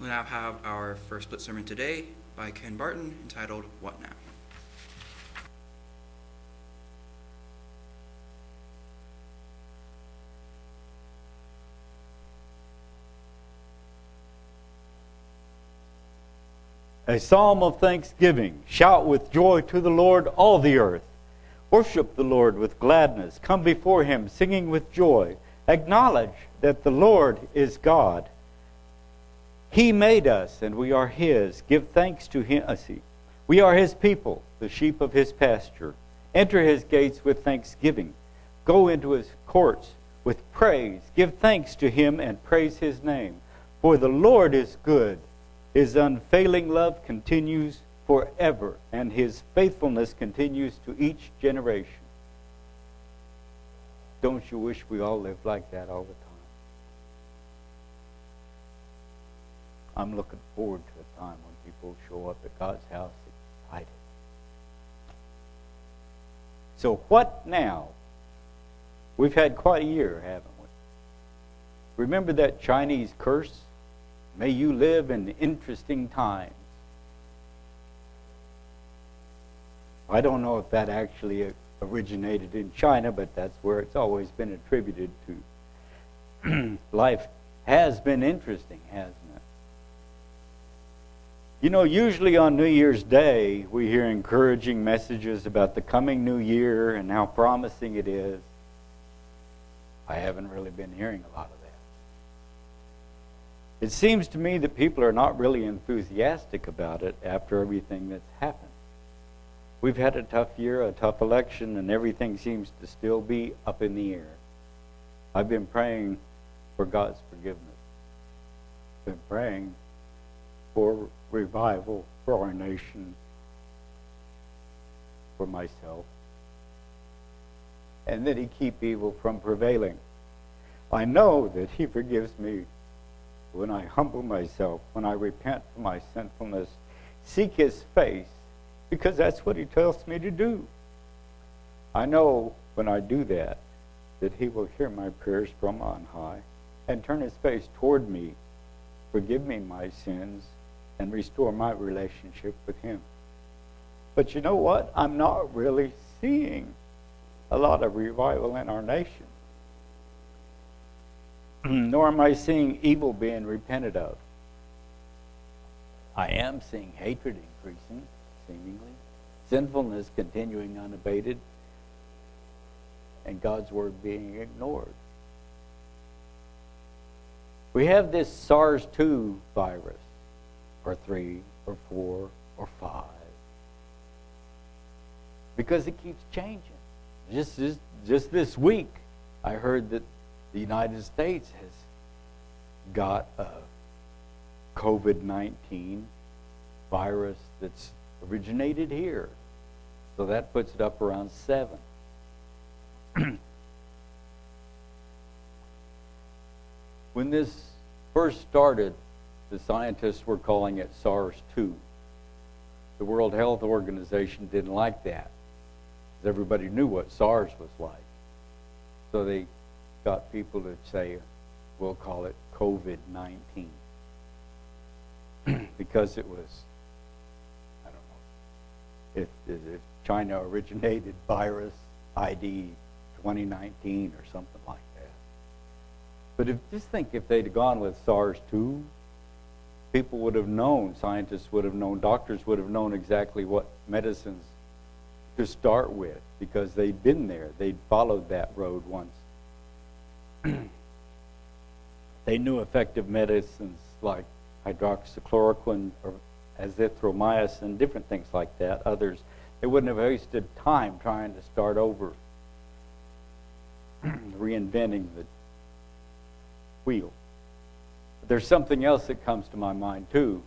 We'll now have our first split sermon today by Ken Barton entitled What Now? A psalm of thanksgiving. Shout with joy to the Lord, all the earth. Worship the Lord with gladness. Come before him singing with joy. Acknowledge that the Lord is God. He made us, and we are his. Give thanks to him. We are his people, the sheep of his pasture. Enter his gates with thanksgiving. Go into his courts with praise. Give thanks to him and praise his name. For the Lord is good. His unfailing love continues forever, and his faithfulness continues to each generation. Don't you wish we all lived like that all the time? I'm looking forward to a time when people show up at God's house excited. So, what now? We've had quite a year, haven't we? Remember that Chinese curse? May you live in interesting times. I don't know if that actually originated in China, but that's where it's always been attributed to. Life has been interesting, it? You know, usually on New Year's Day, we hear encouraging messages about the coming new year and how promising it is. I haven't really been hearing a lot of that. It seems to me that people are not really enthusiastic about it after everything that's happened. We've had a tough year, a tough election, and everything seems to still be up in the air. I've been praying for God's forgiveness. Been praying for revival for our nation, for myself, and that He keep evil from prevailing. I know that He forgives me when I humble myself, when I repent for my sinfulness, seek His face, because that's what He tells me to do. I know when I do that, that He will hear my prayers from on high and turn His face toward me, forgive me my sins, and restore my relationship with Him. But you know what? I'm not really seeing a lot of revival in our nation. Nor am I seeing evil being repented of. I am seeing hatred increasing, seemingly, sinfulness continuing unabated, and God's word being ignored. We have this SARS 2 virus or three or four or five. Because it keeps changing. Just, just, just this week, I heard that the United States has got a COVID 19 virus that's originated here. So that puts it up around seven. when this first started, the scientists were calling it SARS 2. The World Health Organization didn't like that because everybody knew what SARS was like. So they got people to say, we'll call it COVID 19 because it was, I don't know, if, if China originated virus ID 2019 or something like that. But if, just think if they'd gone with SARS 2, people would have known, scientists would have known, doctors would have known exactly what medicines to start with because they'd been there. They'd followed that road once. they knew effective medicines like hydroxychloroquine or azithromycin, different things like that. Others, they wouldn't have wasted time trying to start over, reinventing the wheel there's something else that comes to my mind, too.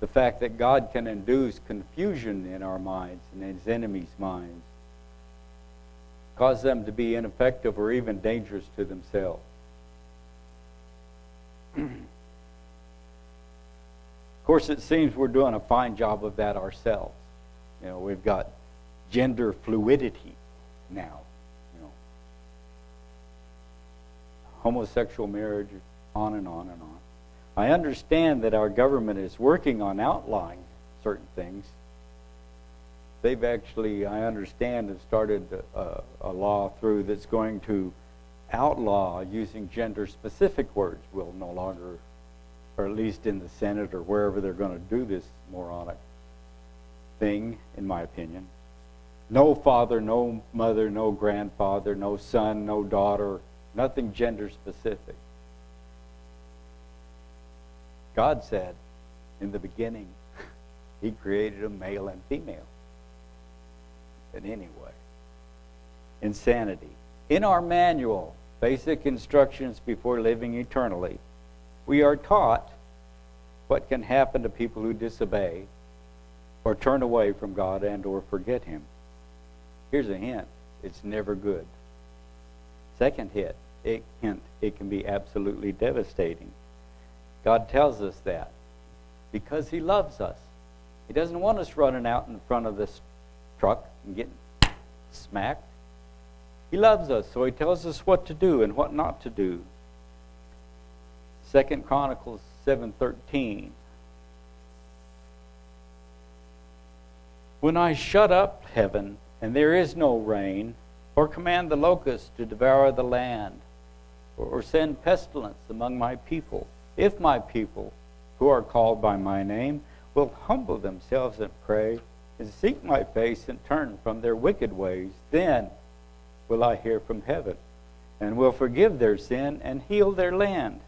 The fact that God can induce confusion in our minds and in his enemies' minds, cause them to be ineffective or even dangerous to themselves. of course, it seems we're doing a fine job of that ourselves. You know, we've got gender fluidity now. You know, homosexual marriage, on and on and on. I understand that our government is working on outlawing certain things. They've actually, I understand, have started a, a law through that's going to outlaw using gender specific words. We'll no longer, or at least in the Senate or wherever they're going to do this moronic thing, in my opinion. No father, no mother, no grandfather, no son, no daughter, nothing gender specific. God said in the beginning, He created a male and female. But anyway, insanity. In our manual, Basic Instructions Before Living Eternally, we are taught what can happen to people who disobey or turn away from God and or forget him. Here's a hint. It's never good. Second hit, it, hint, it can be absolutely devastating. God tells us that because He loves us. He doesn't want us running out in front of this truck and getting smacked. He loves us, so He tells us what to do and what not to do. Second Chronicles 7:13. When I shut up heaven and there is no rain, or command the locusts to devour the land, or send pestilence among my people, if my people, who are called by my name, will humble themselves and pray, and seek my face and turn from their wicked ways, then will I hear from heaven, and will forgive their sin and heal their land.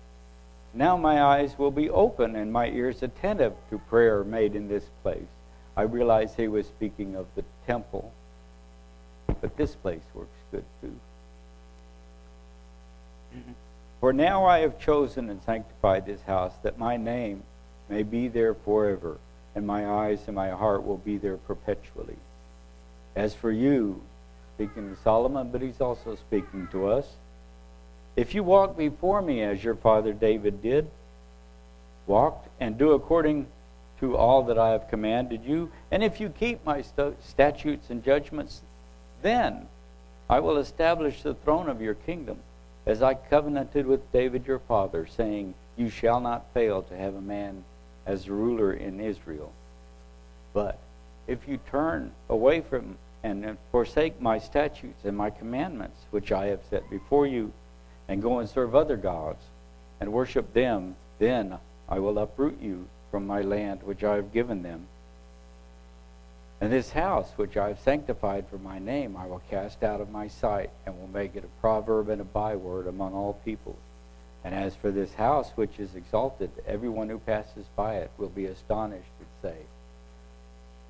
Now my eyes will be open and my ears attentive to prayer made in this place. I realize he was speaking of the temple, but this place works good too. Mm-hmm. For now I have chosen and sanctified this house, that my name may be there forever, and my eyes and my heart will be there perpetually. As for you, speaking to Solomon, but he's also speaking to us, if you walk before me as your father David did, walked and do according to all that I have commanded you, and if you keep my statutes and judgments, then I will establish the throne of your kingdom as I covenanted with David your father, saying, You shall not fail to have a man as ruler in Israel. But if you turn away from and forsake my statutes and my commandments, which I have set before you, and go and serve other gods, and worship them, then I will uproot you from my land which I have given them and this house, which I have sanctified for my name, I will cast out of my sight, and will make it a proverb and a byword among all peoples. And as for this house which is exalted, everyone who passes by it will be astonished and say,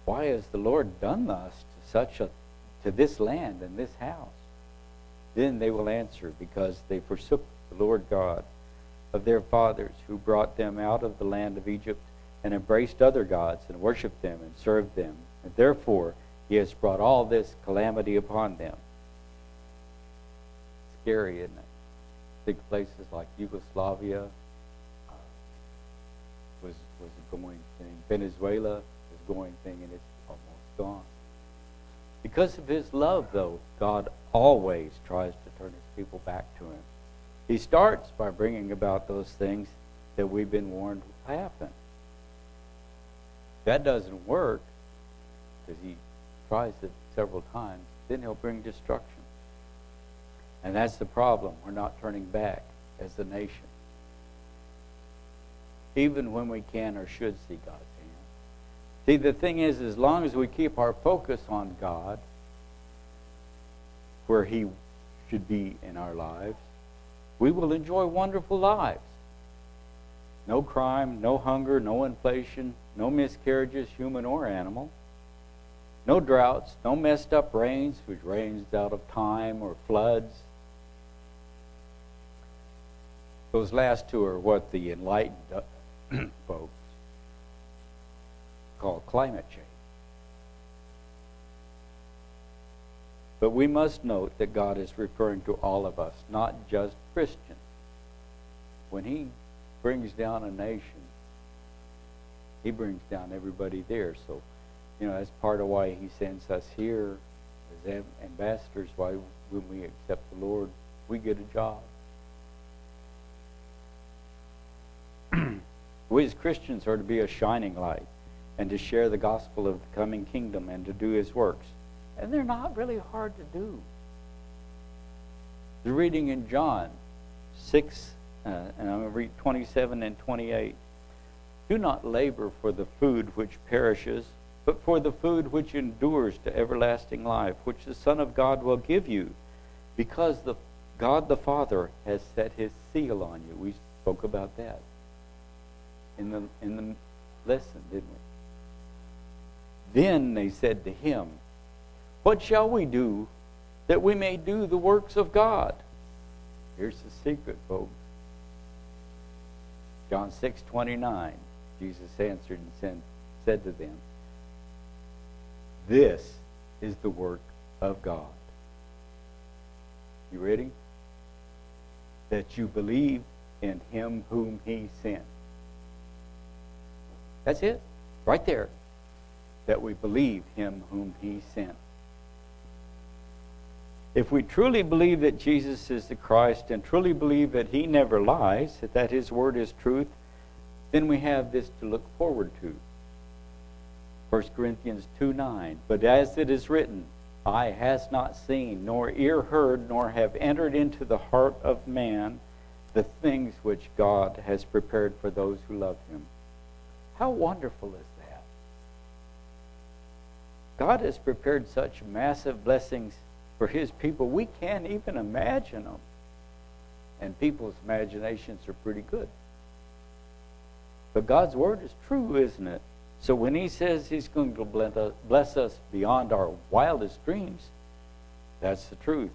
Why has the Lord done thus to such a to this land and this house? Then they will answer, because they forsook the Lord God of their fathers, who brought them out of the land of Egypt, and embraced other gods, and worshipped them, and served them and therefore, he has brought all this calamity upon them. Scary, isn't it? Big places like Yugoslavia uh, was was a going thing. Venezuela is going thing, and it's almost gone. Because of his love, though, God always tries to turn his people back to him. He starts by bringing about those things that we've been warned will happen. That doesn't work, because he tries it several times, then he'll bring destruction. And that's the problem. We're not turning back as a nation. Even when we can or should see God's hand. See, the thing is, as long as we keep our focus on God, where He should be in our lives, we will enjoy wonderful lives. No crime, no hunger, no inflation, no miscarriages, human or animal. No droughts, no messed up rains, which rains out of time, or floods. Those last two are what the enlightened uh, folks call climate change. But we must note that God is referring to all of us, not just Christians. When He brings down a nation, He brings down everybody there. So you know, that's part of why he sends us here as ambassadors, why when we accept the Lord, we get a job. We as Christians are to be a shining light and to share the gospel of the coming kingdom and to do his works. And they're not really hard to do. The reading in John 6, uh, and I'm going to read 27 and 28. Do not labor for the food which perishes, but for the food which endures to everlasting life, which the Son of God will give you, because the God the Father has set his seal on you. We spoke about that in the, in the lesson, didn't we? Then they said to him, What shall we do that we may do the works of God? Here's the secret, folks. John 6 29, Jesus answered and said, said to them, This is the work of God. You ready? That you believe in him whom he sent. That's it. Right there. That we believe him whom he sent. If we truly believe that Jesus is the Christ and truly believe that he never lies, that his word is truth, then we have this to look forward to. 1 Corinthians 2 9. But as it is written, eye has not seen, nor ear heard, nor have entered into the heart of man the things which God has prepared for those who love him. How wonderful is that? God has prepared such massive blessings for his people, we can't even imagine them. And people's imaginations are pretty good. But God's word is true, isn't it? So when he says he's going to bless us beyond our wildest dreams, that's the truth.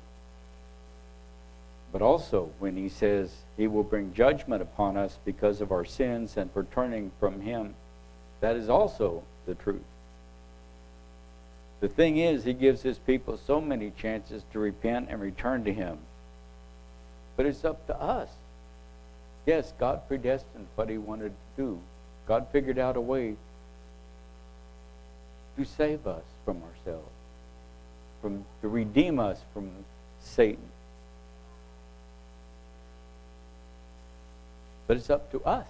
But also when he says he will bring judgment upon us because of our sins and for turning from him, that is also the truth. The thing is, he gives his people so many chances to repent and return to him. But it's up to us. Yes, God predestined what he wanted to do. God figured out a way to save us from ourselves, from to redeem us from Satan. But it's up to us.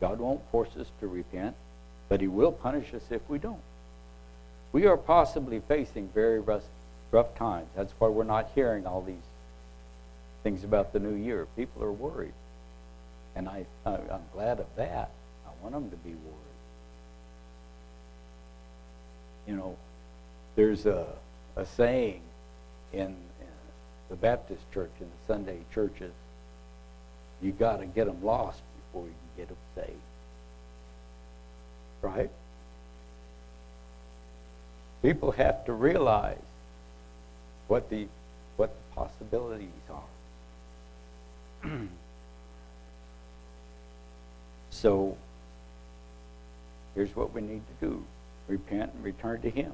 God won't force us to repent, but he will punish us if we don't. We are possibly facing very rough, rough times. That's why we're not hearing all these things about the new year. People are worried. And I, I, am glad of that. I want them to be worried. You know, there's a, a saying in, in the Baptist church, in the Sunday churches, you got to get them lost before you can get them saved. Right? People have to realize what the what the possibilities are. so here's what we need to do. Repent and return to him.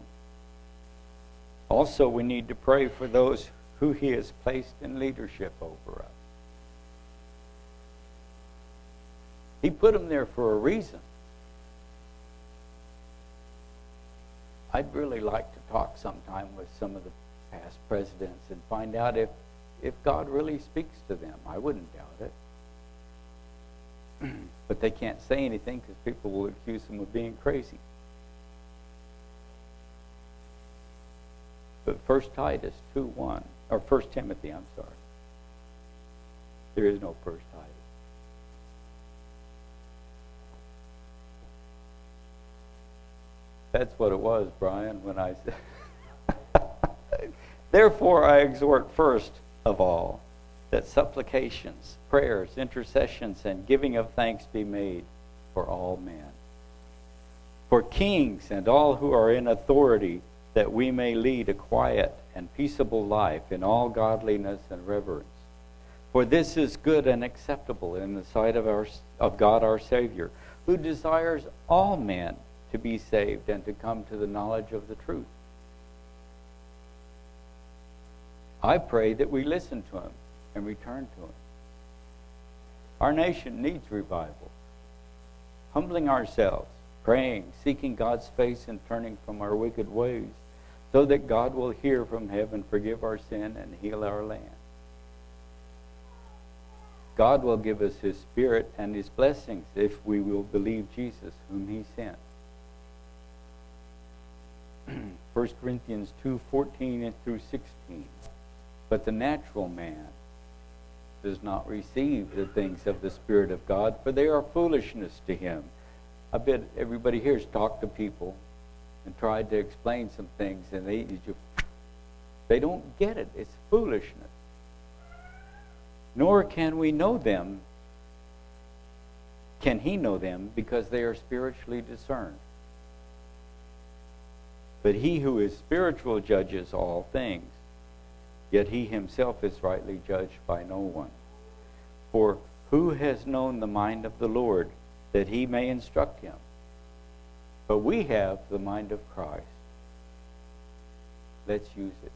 Also, we need to pray for those who he has placed in leadership over us. He put them there for a reason. I'd really like to talk sometime with some of the past presidents and find out if, if God really speaks to them. I wouldn't doubt it. but they can't say anything because people will accuse them of being crazy. But First Titus 2 1, or First Timothy, I'm sorry. There is no First Titus. That's what it was, Brian, when I said. Therefore, I exhort first of all that supplications, prayers, intercessions, and giving of thanks be made for all men, for kings and all who are in authority, that we may lead a quiet and peaceable life in all godliness and reverence. For this is good and acceptable in the sight of, our, of God our Savior, who desires all men to be saved and to come to the knowledge of the truth. I pray that we listen to him and return to him. Our nation needs revival. Humbling ourselves, praying, seeking God's face, and turning from our wicked ways, so that God will hear from heaven, forgive our sin, and heal our land. God will give us His Spirit and His blessings if we will believe Jesus, whom He sent. 1 Corinthians 2 14 through 16. But the natural man does not receive the things of the Spirit of God, for they are foolishness to him. I bet everybody here has talked to people and tried to explain some things, and they they don't get it. It's foolishness. Nor can we know them. Can he know them because they are spiritually discerned? But he who is spiritual judges all things, yet he himself is rightly judged by no one. For who has known the mind of the Lord that he may instruct him? But we have the mind of Christ. Let's use it.